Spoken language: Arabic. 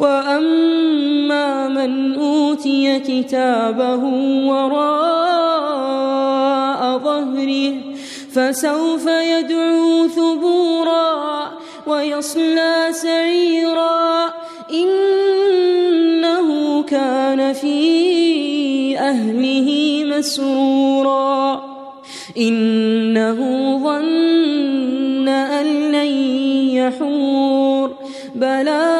وأما من أوتي كتابه وراء ظهره فسوف يدعو ثبورا ويصلى سعيرا إنه كان في أهله مسرورا إنه ظن أن لن يحور بلى